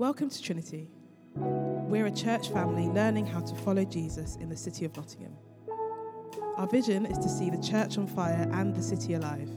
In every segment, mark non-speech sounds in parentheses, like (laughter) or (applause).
Welcome to Trinity. We're a church family learning how to follow Jesus in the city of Nottingham. Our vision is to see the church on fire and the city alive.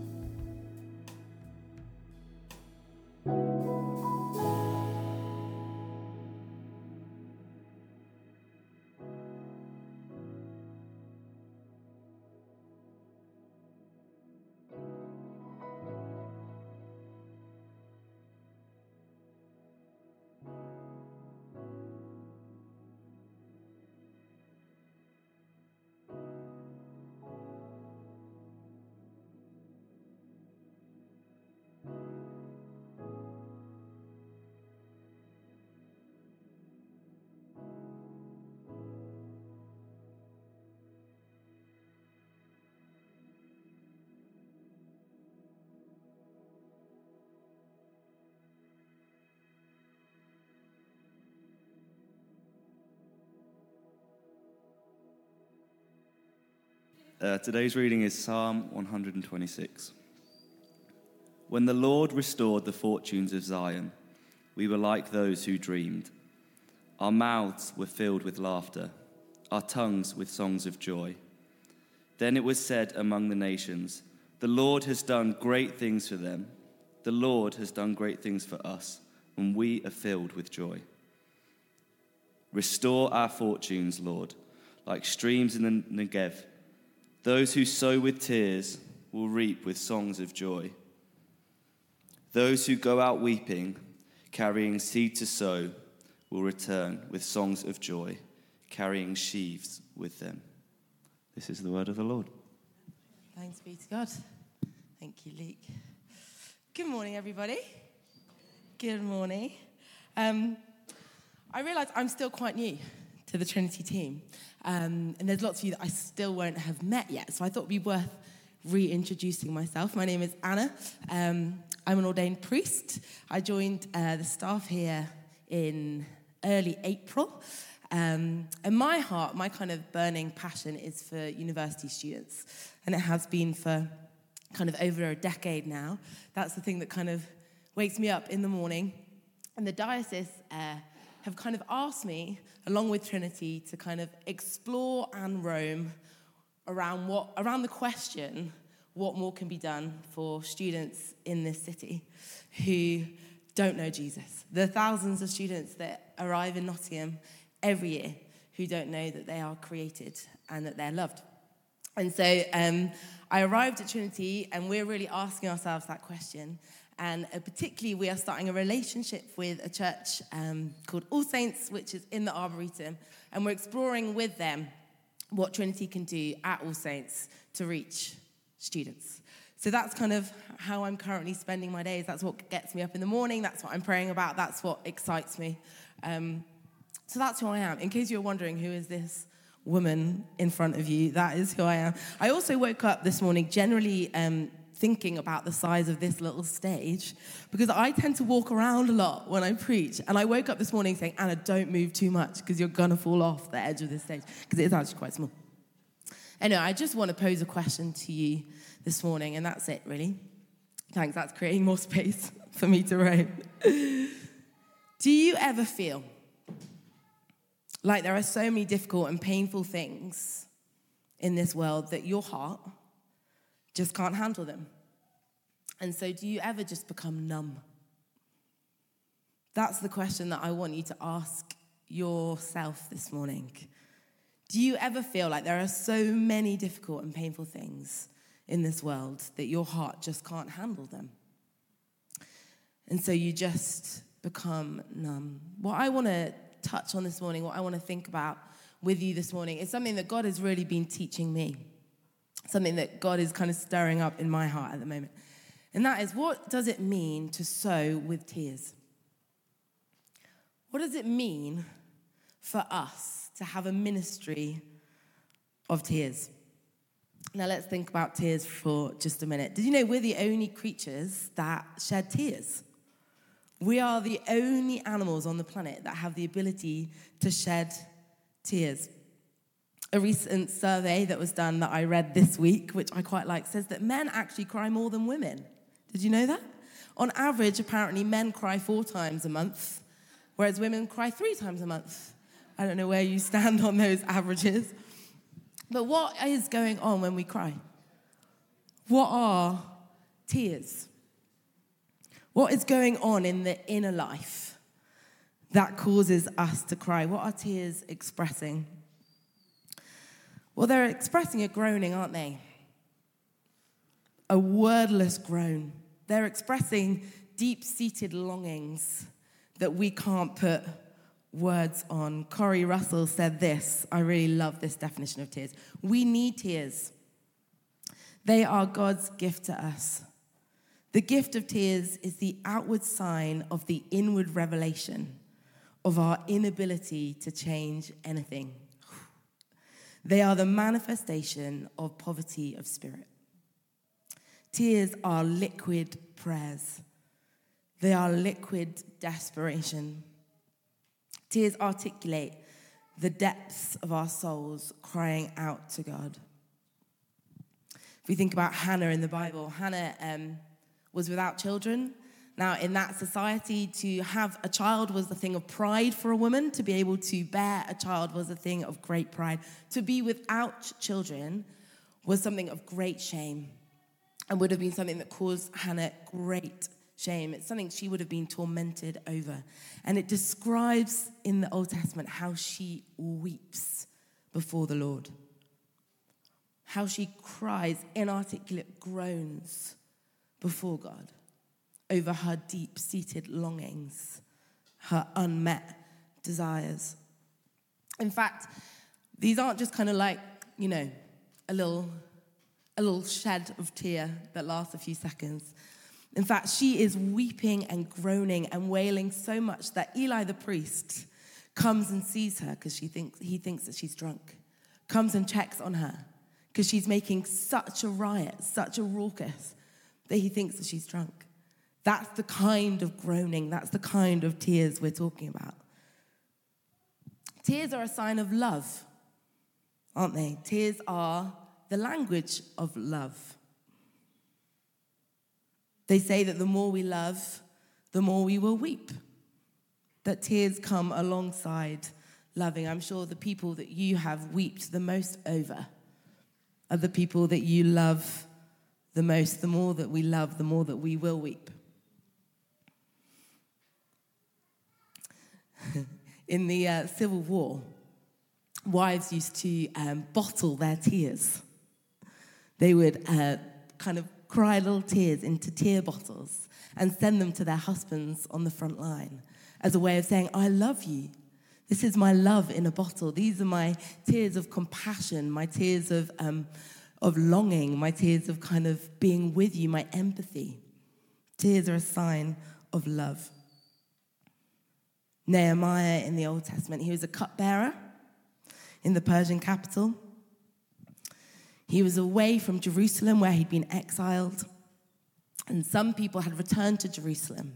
Uh, today's reading is Psalm 126. When the Lord restored the fortunes of Zion, we were like those who dreamed. Our mouths were filled with laughter, our tongues with songs of joy. Then it was said among the nations, The Lord has done great things for them. The Lord has done great things for us, and we are filled with joy. Restore our fortunes, Lord, like streams in the Negev. Those who sow with tears will reap with songs of joy. Those who go out weeping, carrying seed to sow, will return with songs of joy, carrying sheaves with them. This is the word of the Lord. Thanks be to God. Thank you, Luke. Good morning, everybody. Good morning. Um, I realise I'm still quite new to the Trinity team. Um, and there's lots of you that I still won't have met yet. So I thought it'd be worth reintroducing myself. My name is Anna. Um, I'm an ordained priest. I joined uh, the staff here in early April. Um, and my heart, my kind of burning passion is for university students. And it has been for kind of over a decade now. That's the thing that kind of wakes me up in the morning. And the diocese uh, have kind of asked me, along with Trinity, to kind of explore and roam around what around the question what more can be done for students in this city who don't know Jesus. The thousands of students that arrive in Nottingham every year who don't know that they are created and that they're loved. And so um, I arrived at Trinity, and we're really asking ourselves that question. And uh, particularly, we are starting a relationship with a church um, called All Saints, which is in the Arboretum. And we're exploring with them what Trinity can do at All Saints to reach students. So that's kind of how I'm currently spending my days. That's what gets me up in the morning. That's what I'm praying about. That's what excites me. Um, so that's who I am. In case you're wondering, who is this woman in front of you? That is who I am. I also woke up this morning generally um, thinking about the size of this little stage because I tend to walk around a lot when I preach. And I woke up this morning saying, Anna, don't move too much because you're going to fall off the edge of this stage because it is actually quite small. Anyway, I just want to pose a question to you this morning, and that's it, really. Thanks, that's creating more (laughs) space for me to write. Do you ever feel like there are so many difficult and painful things in this world that your heart just can't handle them. And so, do you ever just become numb? That's the question that I want you to ask yourself this morning. Do you ever feel like there are so many difficult and painful things in this world that your heart just can't handle them? And so you just become numb. What I want to touch on this morning, what I want to think about with you this morning, is something that God has really been teaching me something that God is kind of stirring up in my heart at the moment. And that is what does it mean to sow with tears? What does it mean for us to have a ministry of tears? Now let's think about tears for just a minute. Did you know we're the only creatures that shed tears? We are the only animals on the planet that have the ability to shed tears a recent survey that was done that I read this week, which I quite like, says that men actually cry more than women. Did you know that? On average, apparently, men cry four times a month whereas women cry three times a month. I don't know where you stand on those averages. But what is going on when we cry? What are tears? What is going on in the inner life that causes us to cry? What are tears expressing? Well, they're expressing a groaning, aren't they? A wordless groan. They're expressing deep seated longings that we can't put words on. Corey Russell said this. I really love this definition of tears. We need tears, they are God's gift to us. The gift of tears is the outward sign of the inward revelation of our inability to change anything. They are the manifestation of poverty of spirit. Tears are liquid prayers, they are liquid desperation. Tears articulate the depths of our souls crying out to God. If we think about Hannah in the Bible, Hannah um, was without children. Now, in that society, to have a child was a thing of pride for a woman. To be able to bear a child was a thing of great pride. To be without children was something of great shame and would have been something that caused Hannah great shame. It's something she would have been tormented over. And it describes in the Old Testament how she weeps before the Lord, how she cries inarticulate groans before God over her deep seated longings, her unmet desires. In fact, these aren't just kind of like, you know, a little, a little shed of tear that lasts a few seconds. In fact, she is weeping and groaning and wailing so much that Eli the priest comes and sees her because she thinks he thinks that she's drunk. Comes and checks on her because she's making such a riot, such a raucous that he thinks that she's drunk. That's the kind of groaning, that's the kind of tears we're talking about. Tears are a sign of love, aren't they? Tears are the language of love. They say that the more we love, the more we will weep. That tears come alongside loving. I'm sure the people that you have wept the most over are the people that you love the most. The more that we love, the more that we will weep. (laughs) In the uh, Civil War, wives used to um, bottle their tears. They would uh, kind of cry little tears into tear bottles and send them to their husbands on the front line as a way of saying, I love you. This is my love in a bottle. These are my tears of compassion, my tears of, um, of longing, my tears of kind of being with you, my empathy. Tears are a sign of love. Nehemiah in the Old Testament, he was a cupbearer in the Persian capital. He was away from Jerusalem where he'd been exiled. And some people had returned to Jerusalem.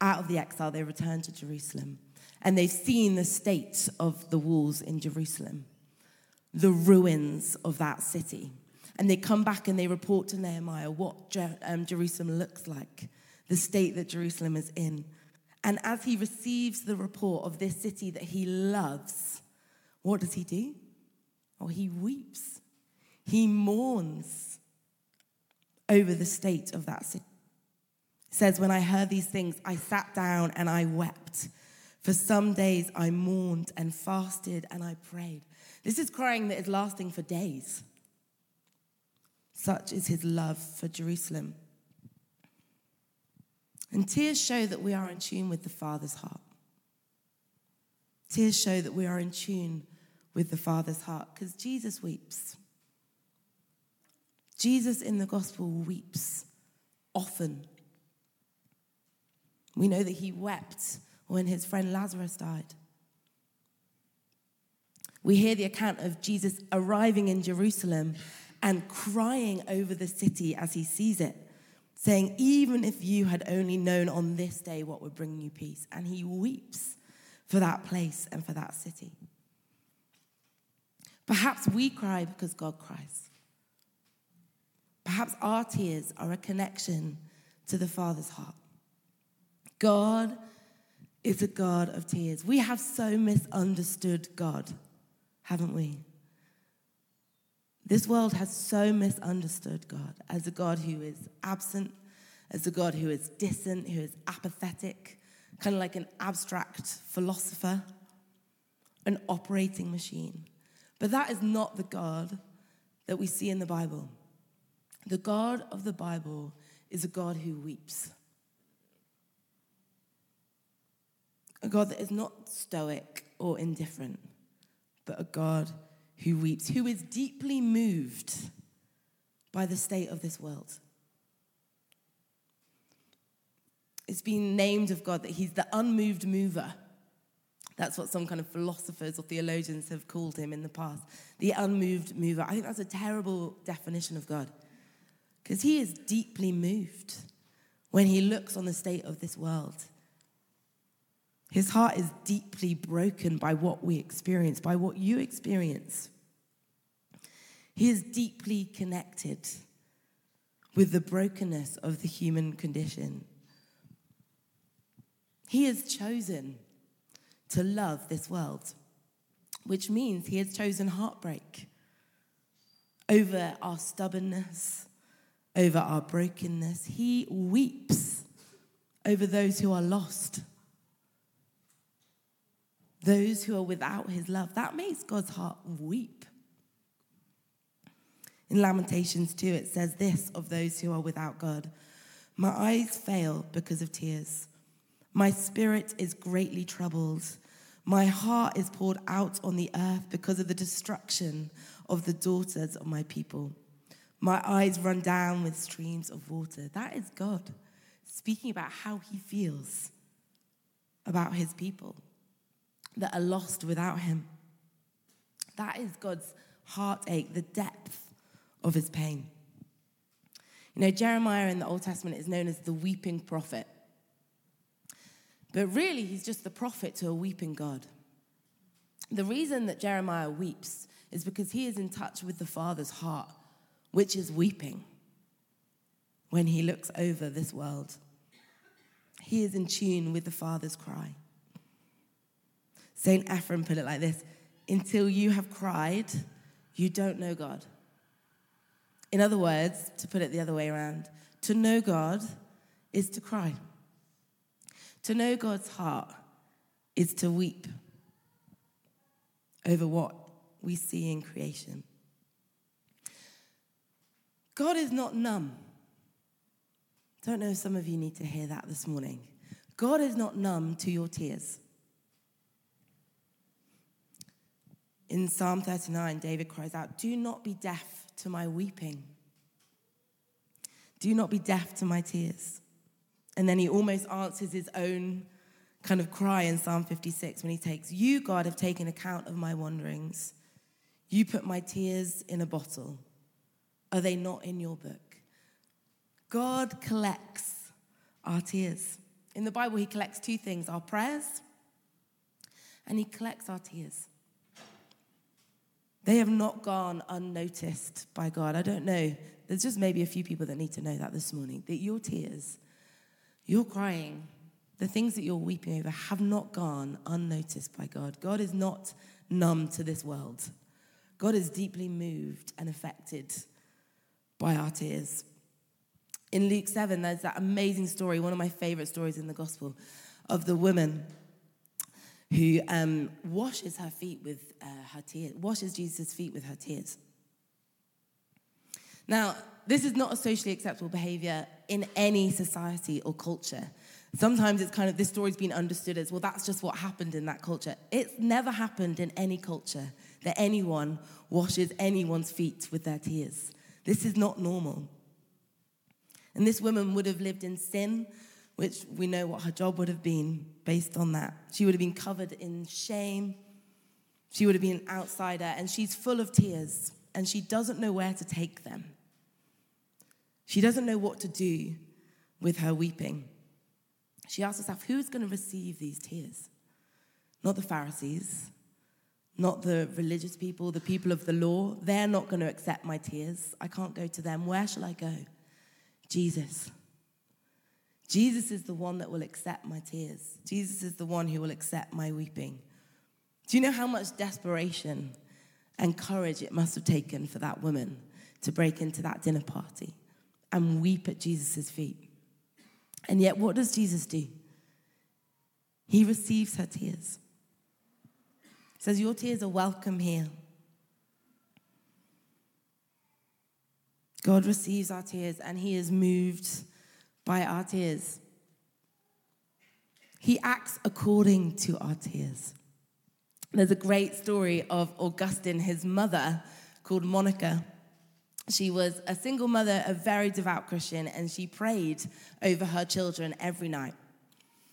Out of the exile, they returned to Jerusalem. And they've seen the state of the walls in Jerusalem, the ruins of that city. And they come back and they report to Nehemiah what Je- um, Jerusalem looks like, the state that Jerusalem is in. And as he receives the report of this city that he loves, what does he do? Oh, he weeps. He mourns over the state of that city. It says, When I heard these things, I sat down and I wept. For some days I mourned and fasted and I prayed. This is crying that is lasting for days. Such is his love for Jerusalem. And tears show that we are in tune with the Father's heart. Tears show that we are in tune with the Father's heart because Jesus weeps. Jesus in the gospel weeps often. We know that he wept when his friend Lazarus died. We hear the account of Jesus arriving in Jerusalem and crying over the city as he sees it, saying, Even if you had only known on this day what would bring you peace. And he weeps for that place and for that city. Perhaps we cry because God cries. Perhaps our tears are a connection to the Father's heart. God is a God of tears. We have so misunderstood God, haven't we? This world has so misunderstood God as a God who is absent, as a God who is distant, who is apathetic, kind of like an abstract philosopher, an operating machine. But that is not the God that we see in the Bible. The God of the Bible is a God who weeps. A God that is not stoic or indifferent, but a God who weeps, who is deeply moved by the state of this world. It's been named of God that He's the unmoved mover. That's what some kind of philosophers or theologians have called him in the past. The unmoved mover. I think that's a terrible definition of God because he is deeply moved when he looks on the state of this world. His heart is deeply broken by what we experience, by what you experience. He is deeply connected with the brokenness of the human condition. He has chosen to love this world, which means he has chosen heartbreak over our stubbornness, over our brokenness. He weeps over those who are lost, those who are without his love. That makes God's heart weep. In Lamentations 2, it says this of those who are without God My eyes fail because of tears. My spirit is greatly troubled. My heart is poured out on the earth because of the destruction of the daughters of my people. My eyes run down with streams of water. That is God speaking about how he feels about his people that are lost without him. That is God's heartache, the depth of his pain. You know, Jeremiah in the Old Testament is known as the weeping prophet. But really, he's just the prophet to a weeping God. The reason that Jeremiah weeps is because he is in touch with the Father's heart, which is weeping when he looks over this world. He is in tune with the Father's cry. St. Ephrem put it like this Until you have cried, you don't know God. In other words, to put it the other way around, to know God is to cry. To know God's heart is to weep over what we see in creation. God is not numb. Don't know if some of you need to hear that this morning. God is not numb to your tears. In Psalm 39, David cries out, Do not be deaf to my weeping. Do not be deaf to my tears. And then he almost answers his own kind of cry in Psalm 56 when he takes, You, God, have taken account of my wanderings. You put my tears in a bottle. Are they not in your book? God collects our tears. In the Bible, he collects two things our prayers and he collects our tears. They have not gone unnoticed by God. I don't know. There's just maybe a few people that need to know that this morning that your tears you're crying. The things that you're weeping over have not gone unnoticed by God. God is not numb to this world. God is deeply moved and affected by our tears. In Luke 7, there's that amazing story, one of my favorite stories in the gospel, of the woman who um, washes her feet with uh, her tears, washes Jesus' feet with her tears. Now, this is not a socially acceptable behavior in any society or culture. Sometimes it's kind of this story's been understood as, well, that's just what happened in that culture. It's never happened in any culture that anyone washes anyone's feet with their tears. This is not normal. And this woman would have lived in sin, which we know what her job would have been based on that. She would have been covered in shame. She would have been an outsider, and she's full of tears, and she doesn't know where to take them. She doesn't know what to do with her weeping. She asks herself, who's going to receive these tears? Not the Pharisees, not the religious people, the people of the law. They're not going to accept my tears. I can't go to them. Where shall I go? Jesus. Jesus is the one that will accept my tears. Jesus is the one who will accept my weeping. Do you know how much desperation and courage it must have taken for that woman to break into that dinner party and weep at Jesus' feet? And yet, what does Jesus do? He receives her tears. Says, Your tears are welcome here. God receives our tears and he is moved by our tears. He acts according to our tears. There's a great story of Augustine, his mother, called Monica. She was a single mother, a very devout Christian, and she prayed over her children every night.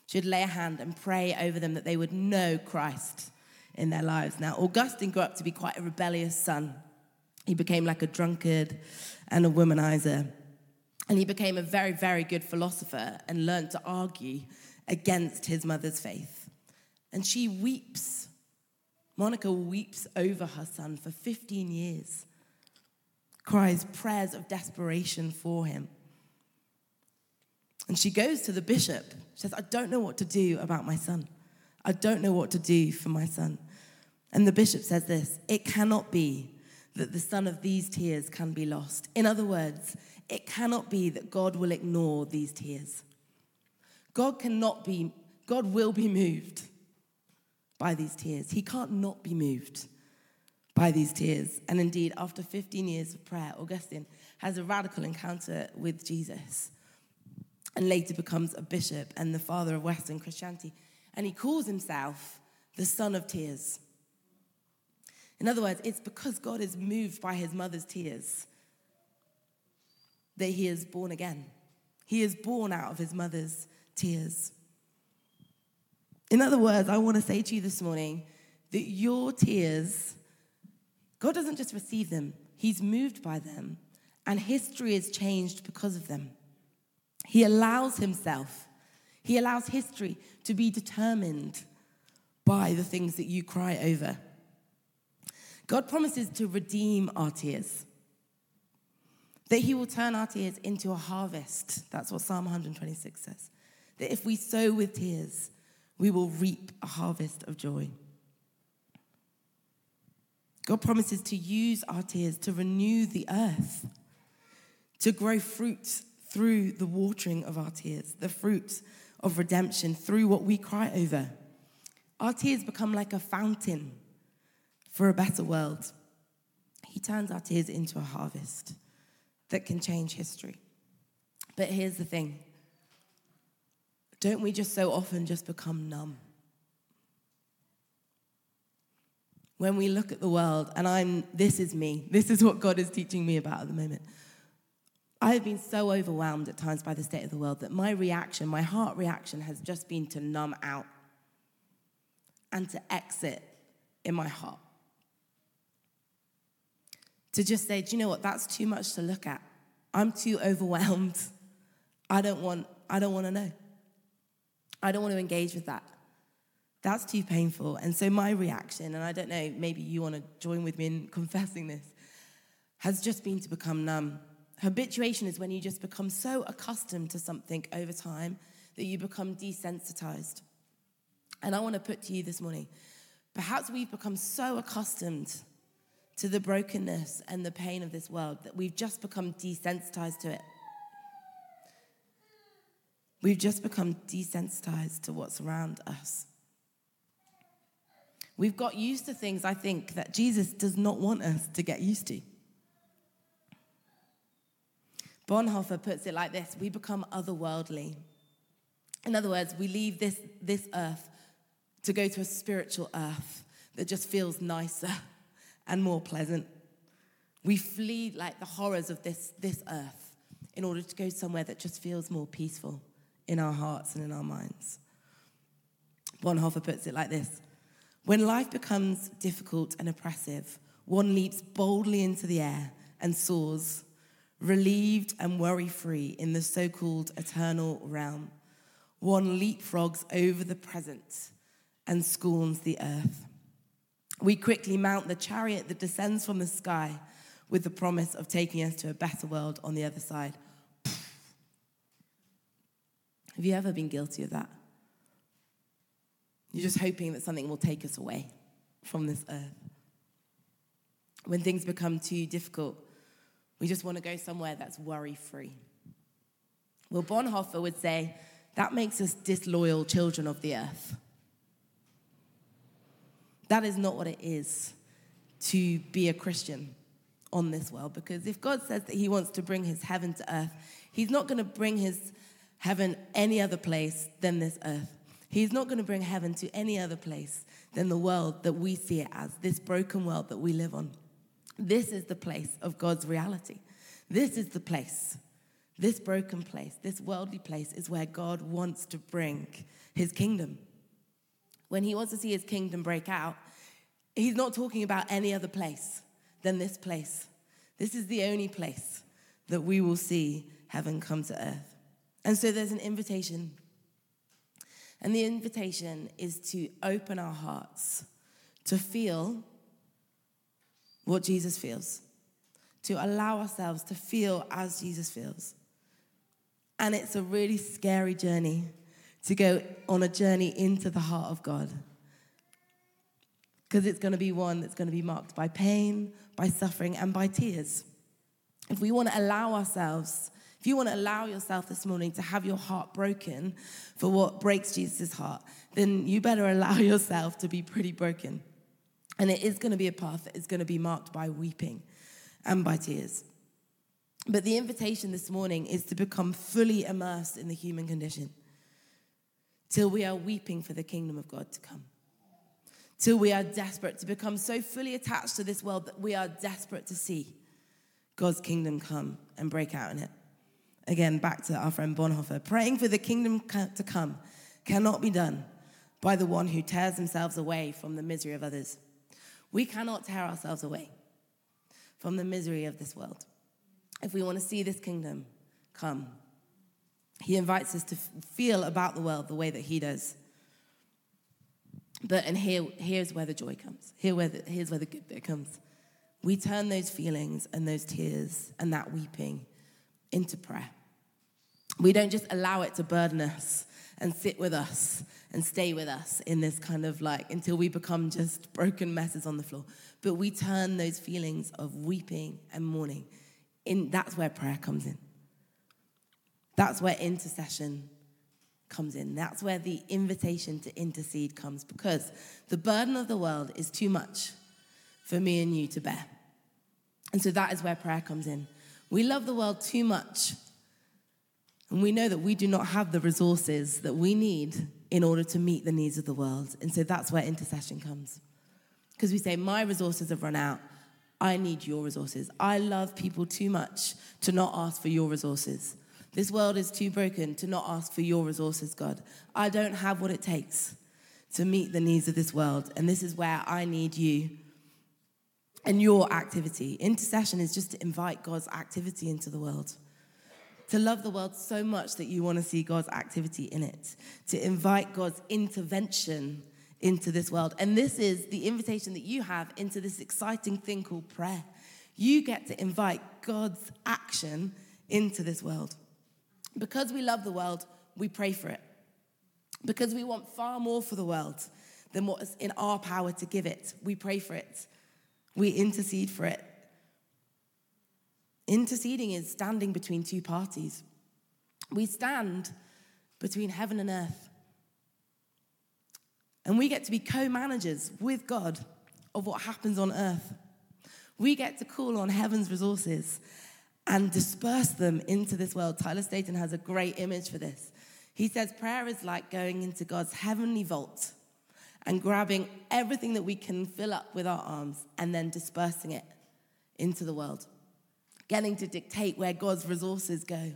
She'd lay a hand and pray over them that they would know Christ in their lives. Now, Augustine grew up to be quite a rebellious son. He became like a drunkard and a womanizer. And he became a very, very good philosopher and learned to argue against his mother's faith. And she weeps. Monica weeps over her son for 15 years, cries prayers of desperation for him. And she goes to the bishop. She says, I don't know what to do about my son. I don't know what to do for my son. And the bishop says this It cannot be that the son of these tears can be lost. In other words, it cannot be that God will ignore these tears. God cannot be, God will be moved by these tears. He can't not be moved by these tears. And indeed, after 15 years of prayer, Augustine has a radical encounter with Jesus and later becomes a bishop and the father of Western Christianity. And he calls himself the son of tears. In other words, it's because God is moved by his mother's tears that he is born again. He is born out of his mother's tears. In other words, I want to say to you this morning that your tears, God doesn't just receive them, He's moved by them, and history is changed because of them. He allows Himself, He allows history to be determined by the things that you cry over. God promises to redeem our tears, that He will turn our tears into a harvest. That's what Psalm 126 says. That if we sow with tears, we will reap a harvest of joy. God promises to use our tears to renew the earth, to grow fruit through the watering of our tears, the fruit of redemption through what we cry over. Our tears become like a fountain for a better world. He turns our tears into a harvest that can change history. But here's the thing don't we just so often just become numb? When we look at the world, and I'm, this is me, this is what God is teaching me about at the moment. I have been so overwhelmed at times by the state of the world that my reaction, my heart reaction, has just been to numb out and to exit in my heart to just say, do you know what, that's too much to look at. I'm too overwhelmed. I don't want, I don't want to know. I don't want to engage with that. That's too painful. And so my reaction, and I don't know, maybe you want to join with me in (laughs) confessing this, has just been to become numb. Habituation is when you just become so accustomed to something over time that you become desensitized. And I want to put to you this morning, perhaps we've become so accustomed to the brokenness and the pain of this world that we've just become desensitized to it. We've just become desensitized to what's around us. We've got used to things, I think, that Jesus does not want us to get used to. Bonhoeffer puts it like this we become otherworldly. In other words, we leave this, this earth to go to a spiritual earth that just feels nicer and more pleasant. We flee like the horrors of this, this earth in order to go somewhere that just feels more peaceful in our hearts and in our minds. Bonhoeffer puts it like this When life becomes difficult and oppressive, one leaps boldly into the air and soars, relieved and worry free in the so called eternal realm. One leapfrogs over the present and scorns the earth we quickly mount the chariot that descends from the sky with the promise of taking us to a better world on the other side. (sighs) Have you ever been guilty of that? You're just hoping that something will take us away from this earth. When things become too difficult, we just want to go somewhere that's worry free. Well, Bonhoeffer would say that makes us disloyal children of the earth. That is not what it is to be a Christian on this world because if God says that He wants to bring His heaven to earth, He's not going to bring His heaven any other place than this earth. He's not going to bring heaven to any other place than the world that we see it as, this broken world that we live on. This is the place of God's reality. This is the place, this broken place, this worldly place is where God wants to bring his kingdom. When he wants to see his kingdom break out, he's not talking about any other place than this place. This is the only place that we will see heaven come to earth. And so there's an invitation. And the invitation is to open our hearts to feel what Jesus feels, to allow ourselves to feel as Jesus feels. And it's a really scary journey to go on a journey into the heart of God. Because it's going to be one that's going to be marked by pain, by suffering, and by tears. If we want to allow ourselves, if you want to allow yourself this morning to have your heart broken for what breaks Jesus' heart, then you better (laughs) allow yourself to be pretty broken. And it is going to be a path that is going to be marked by weeping and by tears. But the invitation this morning is to become fully immersed in the human condition till we are weeping for the kingdom of God to come. Till we are desperate to become so fully attached to this world that we are desperate to see God's kingdom come and break out in it. Again, back to our friend Bonhoeffer. Praying for the kingdom to come cannot be done by the one who tears themselves away from the misery of others. We cannot tear ourselves away from the misery of this world. If we want to see this kingdom come, he invites us to feel about the world the way that he does. But, and here, here's where the joy comes. Here where the, here's where the good bit comes. We turn those feelings and those tears and that weeping into prayer. We don't just allow it to burden us and sit with us and stay with us in this kind of like until we become just broken messes on the floor. But we turn those feelings of weeping and mourning in that's where prayer comes in. That's where intercession comes in. That's where the invitation to intercede comes because the burden of the world is too much for me and you to bear. And so that is where prayer comes in. We love the world too much and we know that we do not have the resources that we need in order to meet the needs of the world. And so that's where intercession comes. Because we say, My resources have run out. I need your resources. I love people too much to not ask for your resources. This world is too broken to not ask for your resources, God. I don't have what it takes to meet the needs of this world. And this is where I need you and your activity. Intercession is just to invite God's activity into the world to love the world so much that you want to see God's activity in it, to invite God's intervention into this world. And this is the invitation that you have into this exciting thing called prayer. You get to invite God's action into this world. Because we love the world, we pray for it. Because we want far more for the world than what is in our power to give it, we pray for it. We intercede for it. Interceding is standing between two parties. We stand between heaven and earth. And we get to be co managers with God of what happens on earth. We get to call on heaven's resources and disperse them into this world. Tyler Staton has a great image for this. He says prayer is like going into God's heavenly vault and grabbing everything that we can fill up with our arms and then dispersing it into the world getting to dictate where God's resources go,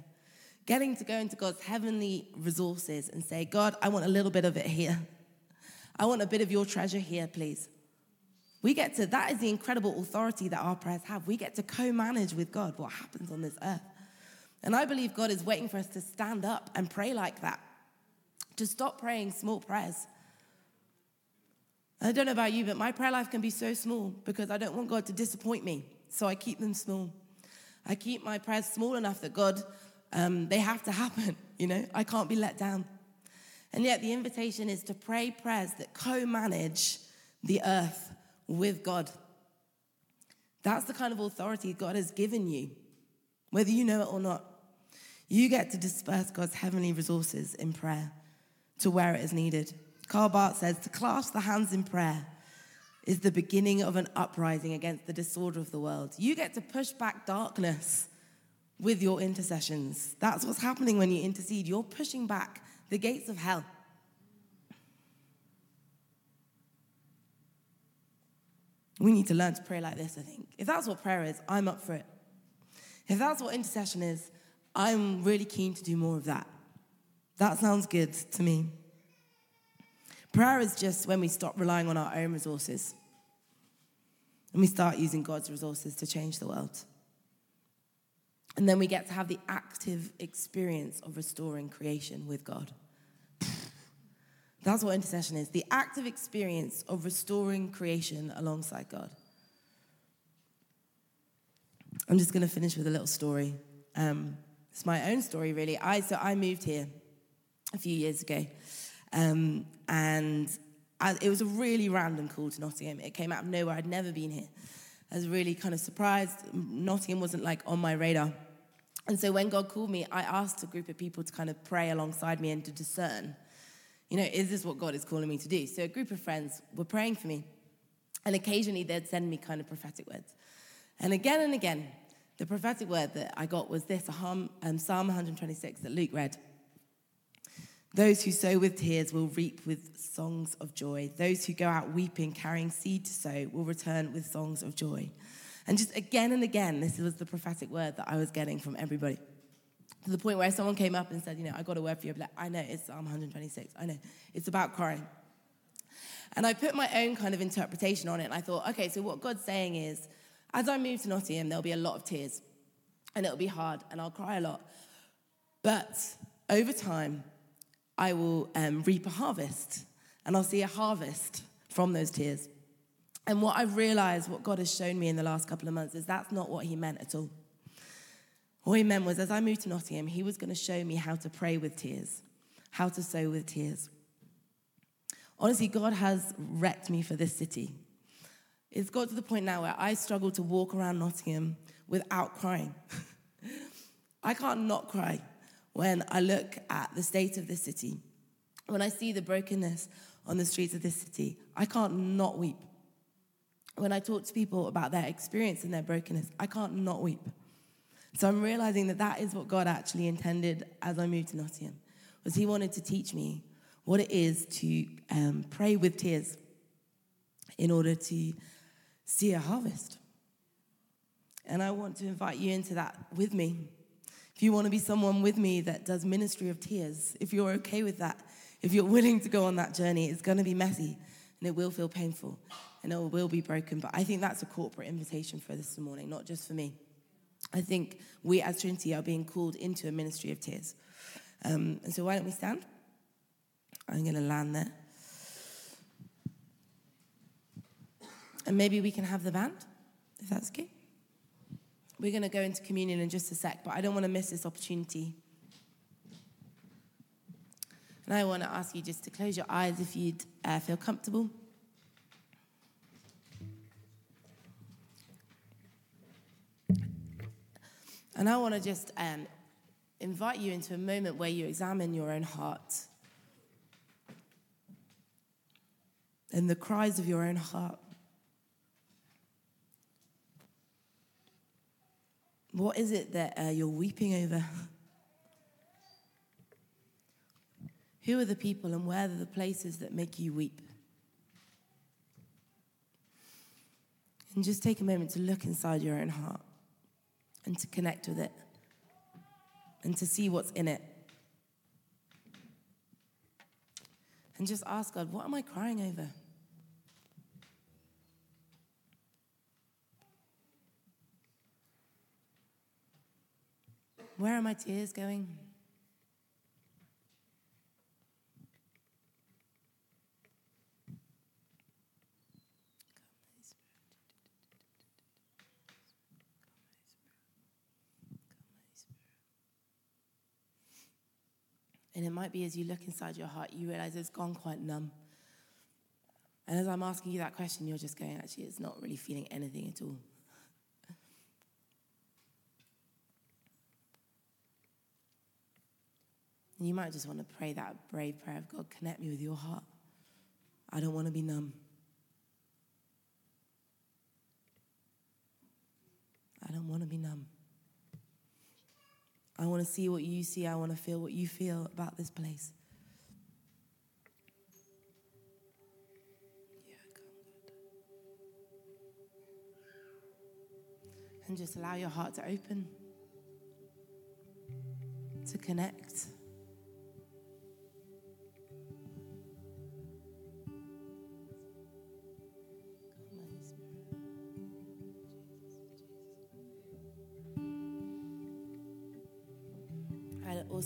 getting to go into God's heavenly resources and say, God, I want a little bit of it here. I want a bit of your treasure here, please. We get to, that is the incredible authority that our prayers have. We get to co manage with God what happens on this earth. And I believe God is waiting for us to stand up and pray like that, to stop praying small prayers. I don't know about you, but my prayer life can be so small because I don't want God to disappoint me. So I keep them small. I keep my prayers small enough that God, um, they have to happen. (laughs) you know, I can't be let down. And yet, the invitation is to pray prayers that co manage the earth with God. That's the kind of authority God has given you, whether you know it or not. You get to disperse God's heavenly resources in prayer to where it is needed. Karl Barth says to clasp the hands in prayer is the beginning of an uprising against the disorder of the world. You get to push back darkness with your intercessions. That's what's happening when you intercede. You're pushing back the gates of hell. We need to learn to pray like this, I think. If that's what prayer is, I'm up for it. If that's what intercession is, I'm really keen to do more of that. That sounds good to me. Prayer is just when we stop relying on our own resources and we start using God's resources to change the world. And then we get to have the active experience of restoring creation with God. That's what intercession is the active experience of restoring creation alongside God. I'm just going to finish with a little story. Um, it's my own story, really. I so I moved here a few years ago, um, and I, it was a really random call to Nottingham. It came out of nowhere. I'd never been here. I was really kind of surprised. Nottingham wasn't like on my radar. And so when God called me, I asked a group of people to kind of pray alongside me and to discern, you know, is this what God is calling me to do? So a group of friends were praying for me. And occasionally they'd send me kind of prophetic words. And again and again, the prophetic word that I got was this um, Psalm 126 that Luke read. Those who sow with tears will reap with songs of joy. Those who go out weeping, carrying seed to sow, will return with songs of joy. And just again and again, this was the prophetic word that I was getting from everybody. To the point where someone came up and said, You know, I got a word for you. I'd like, I know, it's Psalm 126. I know. It's about crying. And I put my own kind of interpretation on it. And I thought, okay, so what God's saying is, as I move to Nottingham, there'll be a lot of tears. And it'll be hard, and I'll cry a lot. But over time, I will um, reap a harvest, and I'll see a harvest from those tears. And what I've realized, what God has shown me in the last couple of months, is that's not what He meant at all. What He meant was, as I moved to Nottingham, He was going to show me how to pray with tears, how to sow with tears. Honestly, God has wrecked me for this city. It's got to the point now where I struggle to walk around Nottingham without crying. (laughs) I can't not cry when I look at the state of this city, when I see the brokenness on the streets of this city. I can't not weep when I talk to people about their experience and their brokenness, I can't not weep. So I'm realizing that that is what God actually intended as I moved to Nottingham, was He wanted to teach me what it is to um, pray with tears in order to see a harvest. And I want to invite you into that with me. If you want to be someone with me that does ministry of tears, if you're okay with that, if you're willing to go on that journey, it's going to be messy and it will feel painful and it will be broken. But I think that's a corporate invitation for this morning, not just for me. I think we as Trinity are being called into a ministry of tears. Um, and so why don't we stand? I'm going to land there. And maybe we can have the band, if that's okay. We're going to go into communion in just a sec, but I don't want to miss this opportunity. And I want to ask you just to close your eyes if you'd uh, feel comfortable. And I want to just um, invite you into a moment where you examine your own heart and the cries of your own heart. What is it that uh, you're weeping over? (laughs) Who are the people and where are the places that make you weep? And just take a moment to look inside your own heart and to connect with it and to see what's in it. And just ask God, what am I crying over? Where are my tears going? It might be as you look inside your heart, you realize it's gone quite numb. And as I'm asking you that question, you're just going, actually, it's not really feeling anything at all. You might just want to pray that brave prayer of God, connect me with your heart. I don't want to be numb. I don't want to be numb. I want to see what you see. I want to feel what you feel about this place. And just allow your heart to open, to connect.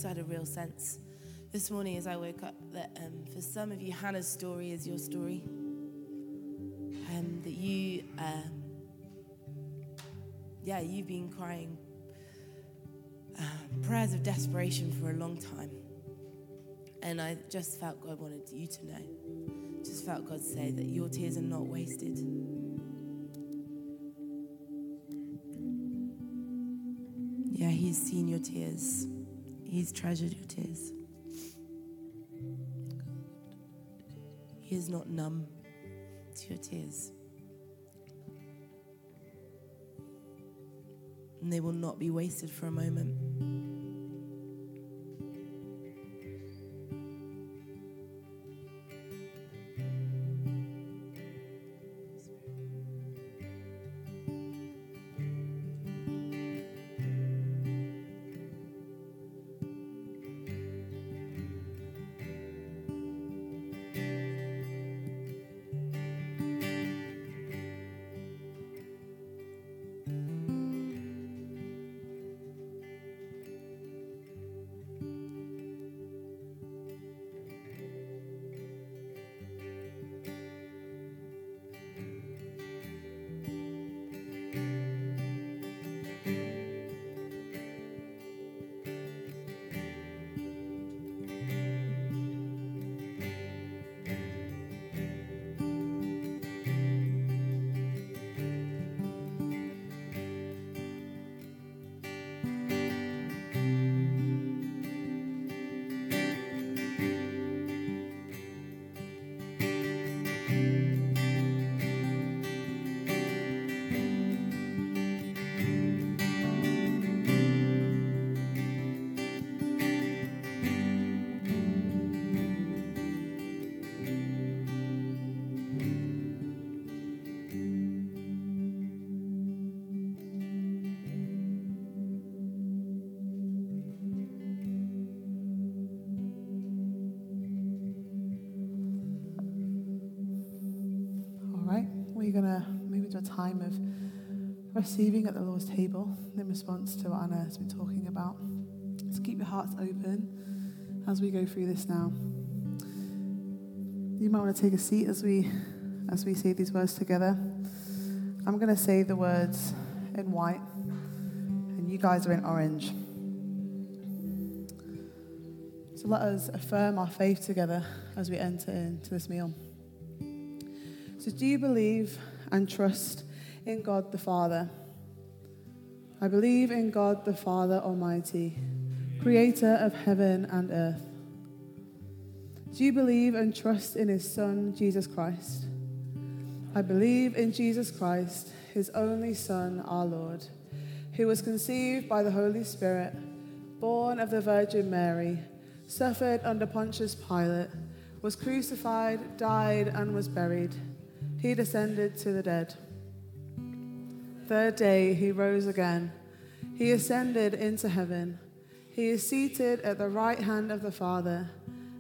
Also had a real sense this morning as I woke up that um, for some of you, Hannah's story is your story. Um, that you, um, yeah, you've been crying um, prayers of desperation for a long time. And I just felt God wanted you to know. Just felt God say that your tears are not wasted. Yeah, He's seen your tears. He's treasured your tears. He is not numb to your tears. And they will not be wasted for a moment. Receiving at the Lord's table in response to what Anna has been talking about. So keep your hearts open as we go through this now. You might want to take a seat as we as we say these words together. I'm going to say the words in white, and you guys are in orange. So let us affirm our faith together as we enter into this meal. So, do you believe and trust in God the Father? I believe in God the Father Almighty, creator of heaven and earth. Do you believe and trust in his Son, Jesus Christ? I believe in Jesus Christ, his only Son, our Lord, who was conceived by the Holy Spirit, born of the Virgin Mary, suffered under Pontius Pilate, was crucified, died, and was buried. He descended to the dead. Third day, he rose again. He ascended into heaven. He is seated at the right hand of the Father,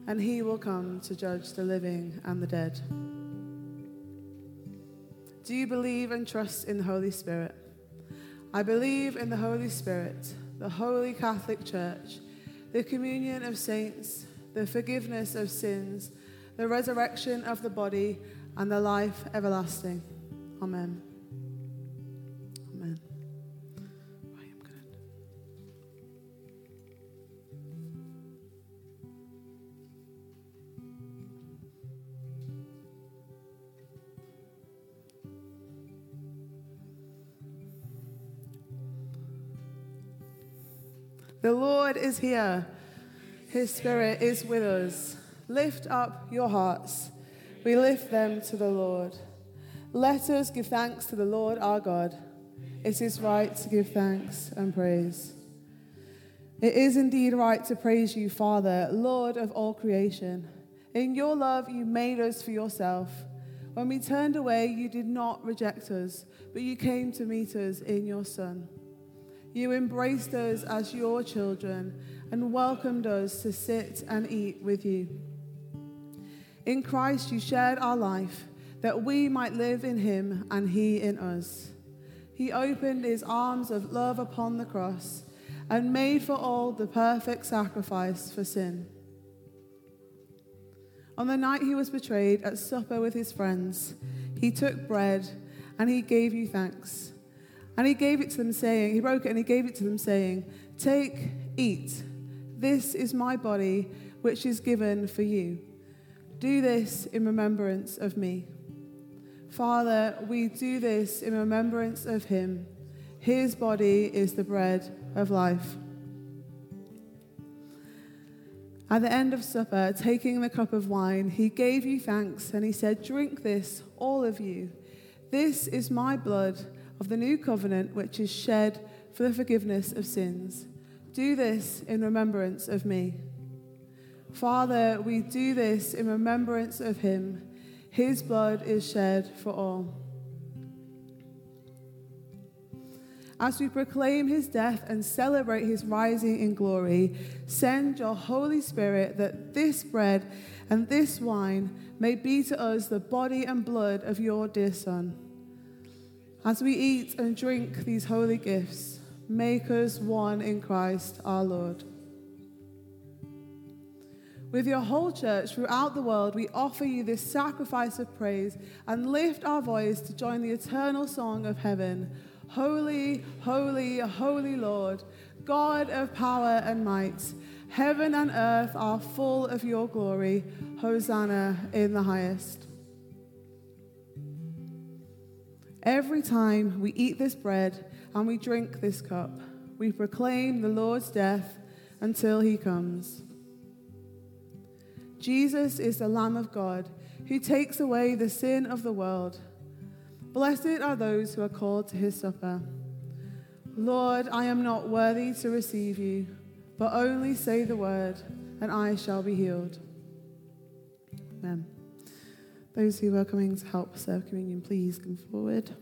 and he will come to judge the living and the dead. Do you believe and trust in the Holy Spirit? I believe in the Holy Spirit, the Holy Catholic Church, the communion of saints, the forgiveness of sins, the resurrection of the body, and the life everlasting. Amen. The Lord is here. His Spirit is with us. Lift up your hearts. We lift them to the Lord. Let us give thanks to the Lord our God. It is right to give thanks and praise. It is indeed right to praise you, Father, Lord of all creation. In your love, you made us for yourself. When we turned away, you did not reject us, but you came to meet us in your Son. You embraced us as your children and welcomed us to sit and eat with you. In Christ, you shared our life that we might live in him and he in us. He opened his arms of love upon the cross and made for all the perfect sacrifice for sin. On the night he was betrayed at supper with his friends, he took bread and he gave you thanks. And he gave it to them, saying, He broke it and he gave it to them, saying, Take, eat. This is my body, which is given for you. Do this in remembrance of me. Father, we do this in remembrance of him. His body is the bread of life. At the end of supper, taking the cup of wine, he gave you thanks and he said, Drink this, all of you. This is my blood of the new covenant, which is shed for the forgiveness of sins. Do this in remembrance of me. Father, we do this in remembrance of him. His blood is shed for all. As we proclaim his death and celebrate his rising in glory, send your Holy Spirit that this bread and this wine may be to us the body and blood of your dear Son. As we eat and drink these holy gifts, make us one in Christ our Lord. With your whole church throughout the world, we offer you this sacrifice of praise and lift our voice to join the eternal song of heaven Holy, holy, holy Lord, God of power and might. Heaven and earth are full of your glory. Hosanna in the highest. Every time we eat this bread and we drink this cup, we proclaim the Lord's death until he comes. Jesus is the Lamb of God who takes away the sin of the world. Blessed are those who are called to his supper. Lord, I am not worthy to receive you, but only say the word, and I shall be healed. Amen. Those who are coming to help serve communion, please come forward.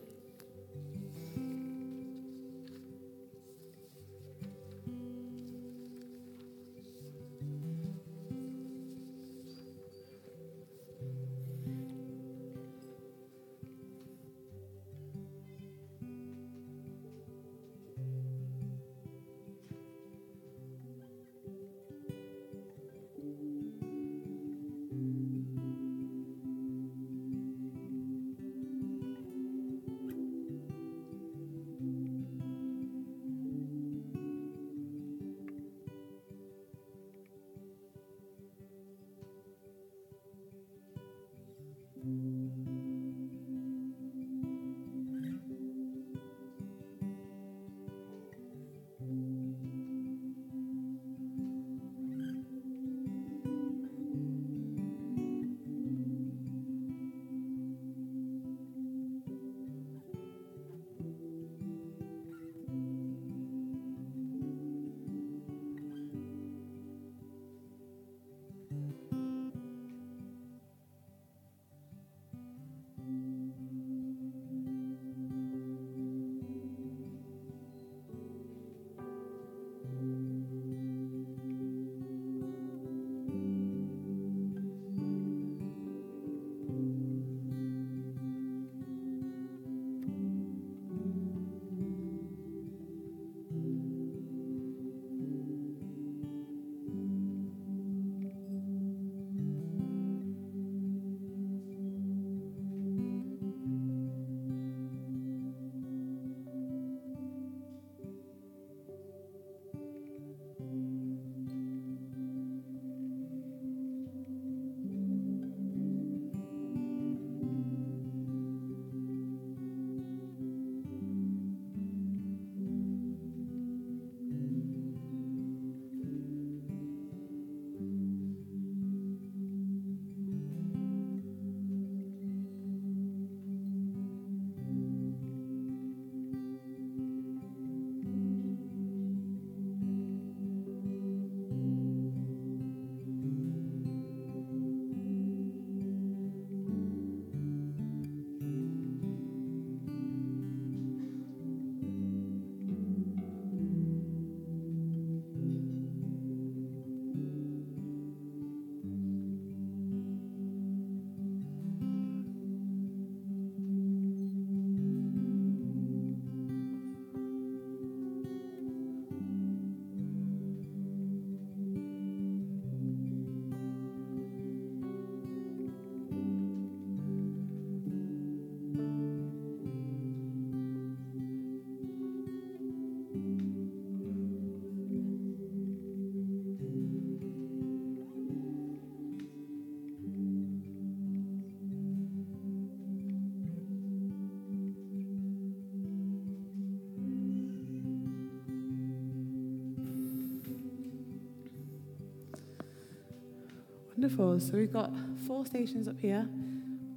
So we've got four stations up here,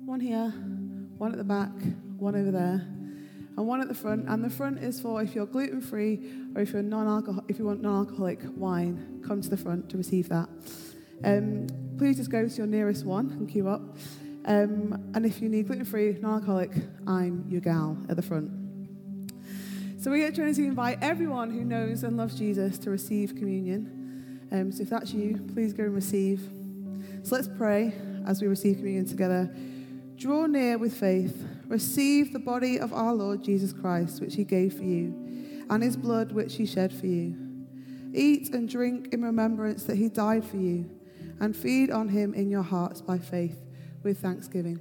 one here, one at the back, one over there, and one at the front. And the front is for if you're gluten free or if you're non-alcohol, if you want non-alcoholic wine, come to the front to receive that. Um, please just go to your nearest one and queue up. Um, and if you need gluten free, non-alcoholic, I'm your gal at the front. So we at Trinity invite everyone who knows and loves Jesus to receive communion. Um, so if that's you, please go and receive. So let's pray as we receive communion together. Draw near with faith. Receive the body of our Lord Jesus Christ, which he gave for you, and his blood, which he shed for you. Eat and drink in remembrance that he died for you, and feed on him in your hearts by faith with thanksgiving.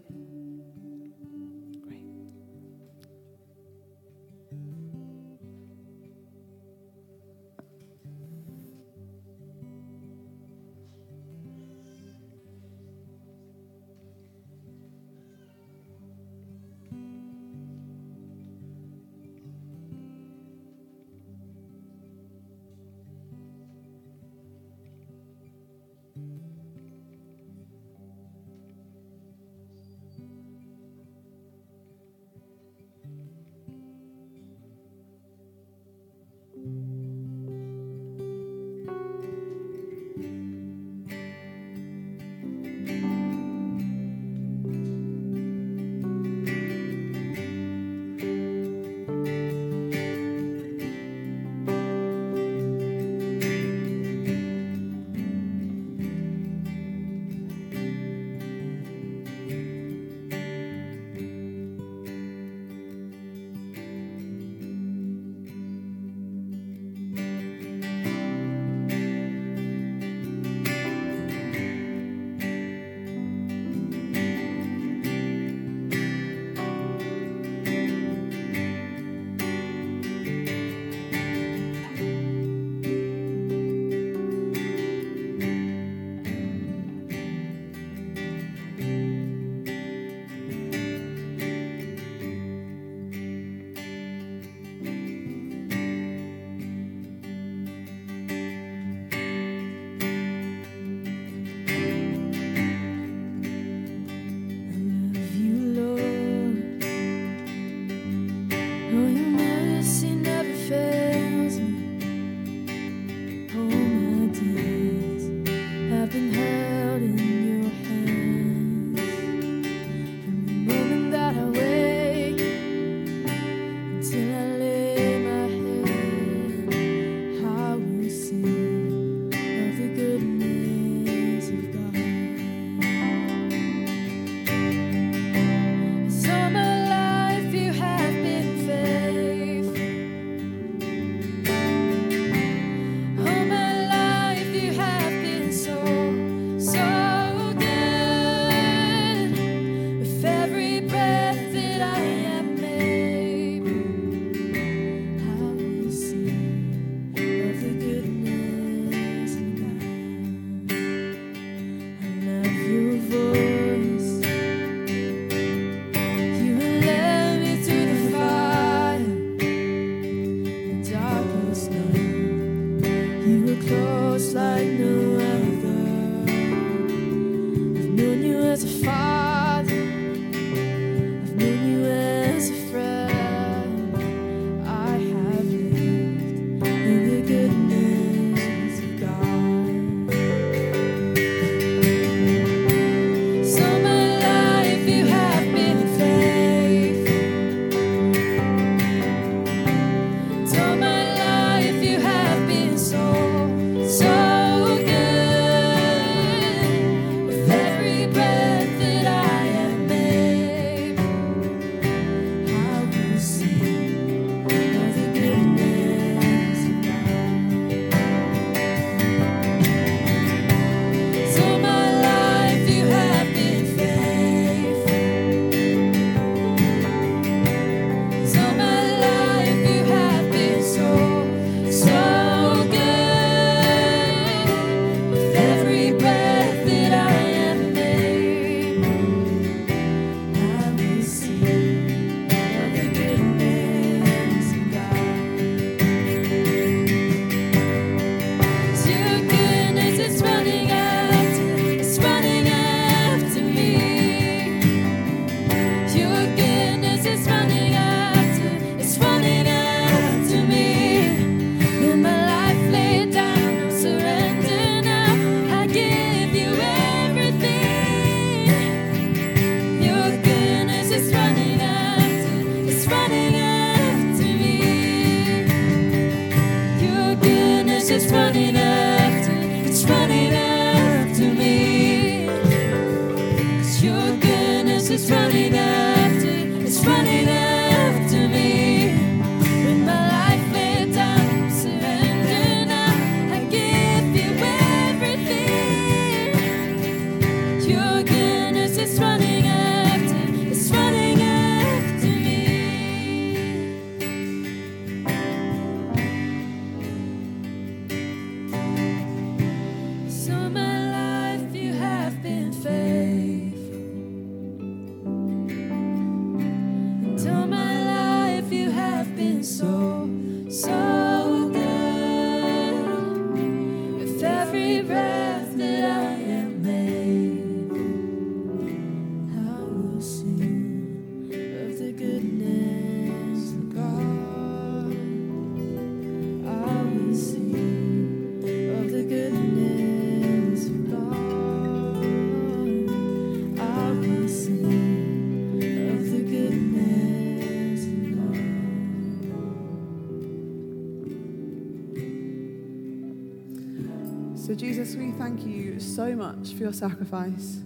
Much for your sacrifice.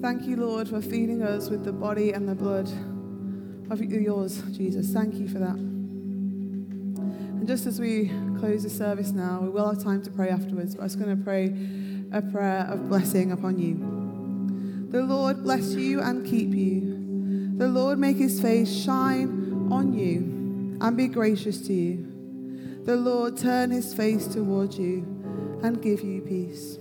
Thank you, Lord, for feeding us with the body and the blood of yours, Jesus. Thank you for that. And just as we close the service now, we will have time to pray afterwards, but I was going to pray a prayer of blessing upon you. The Lord bless you and keep you. The Lord make his face shine on you and be gracious to you. The Lord turn his face towards you and give you peace.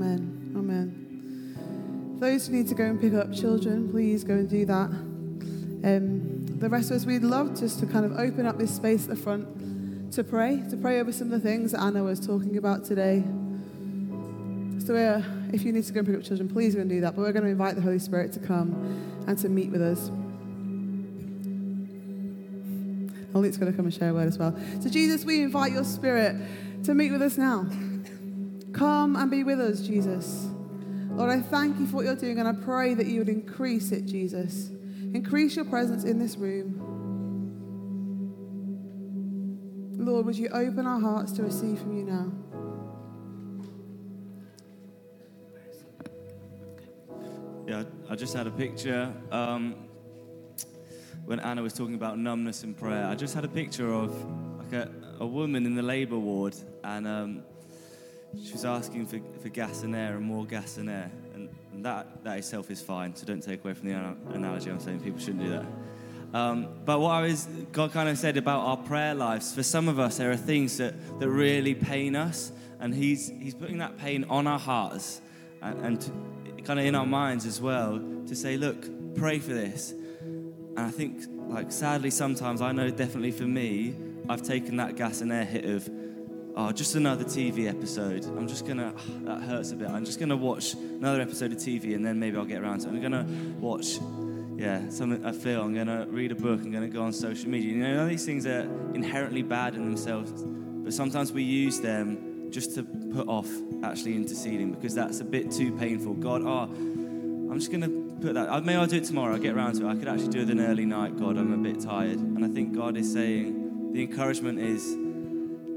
Amen. Amen. Those who need to go and pick up children, please go and do that. Um, the rest of us, we'd love just to kind of open up this space at the front to pray, to pray over some of the things that Anna was talking about today. So, uh, if you need to go and pick up children, please go and do that. But we're going to invite the Holy Spirit to come and to meet with us. Luke's going to come and share a word as well. So, Jesus, we invite your Spirit to meet with us now. Come and be with us, Jesus. Lord, I thank you for what you're doing, and I pray that you would increase it, Jesus. Increase your presence in this room. Lord, would you open our hearts to receive from you now? Yeah, I just had a picture. Um, when Anna was talking about numbness in prayer, I just had a picture of like a, a woman in the labour ward, and um, she was asking for, for gas and air and more gas and air, and, and that that itself is fine. So don't take away from the analogy. I'm saying people shouldn't do that. Um, but what I was, God kind of said about our prayer lives, for some of us, there are things that, that really pain us, and He's, he's putting that pain on our hearts and, and to, kind of in our minds as well to say, look, pray for this. And I think, like, sadly, sometimes I know definitely for me, I've taken that gas and air hit of, oh, just another TV episode. I'm just gonna, (sighs) that hurts a bit. I'm just gonna watch another episode of TV and then maybe I'll get around to it. I'm gonna watch yeah, something I feel. I'm gonna read a book. I'm gonna go on social media. You know, these things are inherently bad in themselves, but sometimes we use them just to put off actually interceding because that's a bit too painful. God, oh, I'm just gonna put that. Maybe I'll do it tomorrow. I'll get around to it. I could actually do it an early night. God, I'm a bit tired, and I think God is saying the encouragement is,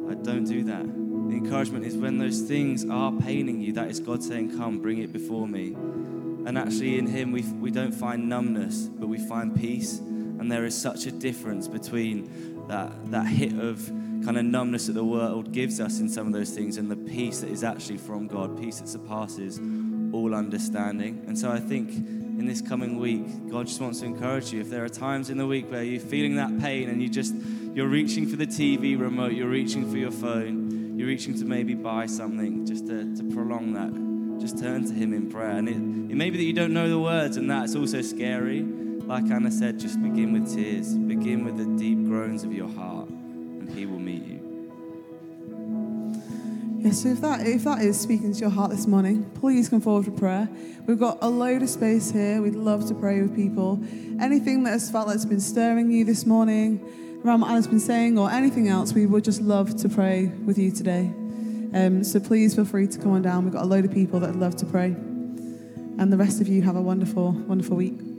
I don't do that. The encouragement is when those things are paining you. That is God saying, Come, bring it before me. And actually, in Him, we, we don't find numbness, but we find peace. And there is such a difference between that, that hit of kind of numbness that the world gives us in some of those things and the peace that is actually from God, peace that surpasses all understanding. And so I think in this coming week, God just wants to encourage you. If there are times in the week where you're feeling that pain and you just you're reaching for the TV remote, you're reaching for your phone, you're reaching to maybe buy something just to, to prolong that just turn to Him in prayer. And it, it may be that you don't know the words, and that's also scary. Like Anna said, just begin with tears, begin with the deep groans of your heart, and He will meet you. Yes, so if that if that is speaking to your heart this morning, please come forward for prayer. We've got a load of space here. We'd love to pray with people. Anything that has felt it's been stirring you this morning, around what Anna's been saying, or anything else, we would just love to pray with you today. Um, so please feel free to come on down. We've got a load of people that would love to pray. And the rest of you have a wonderful, wonderful week.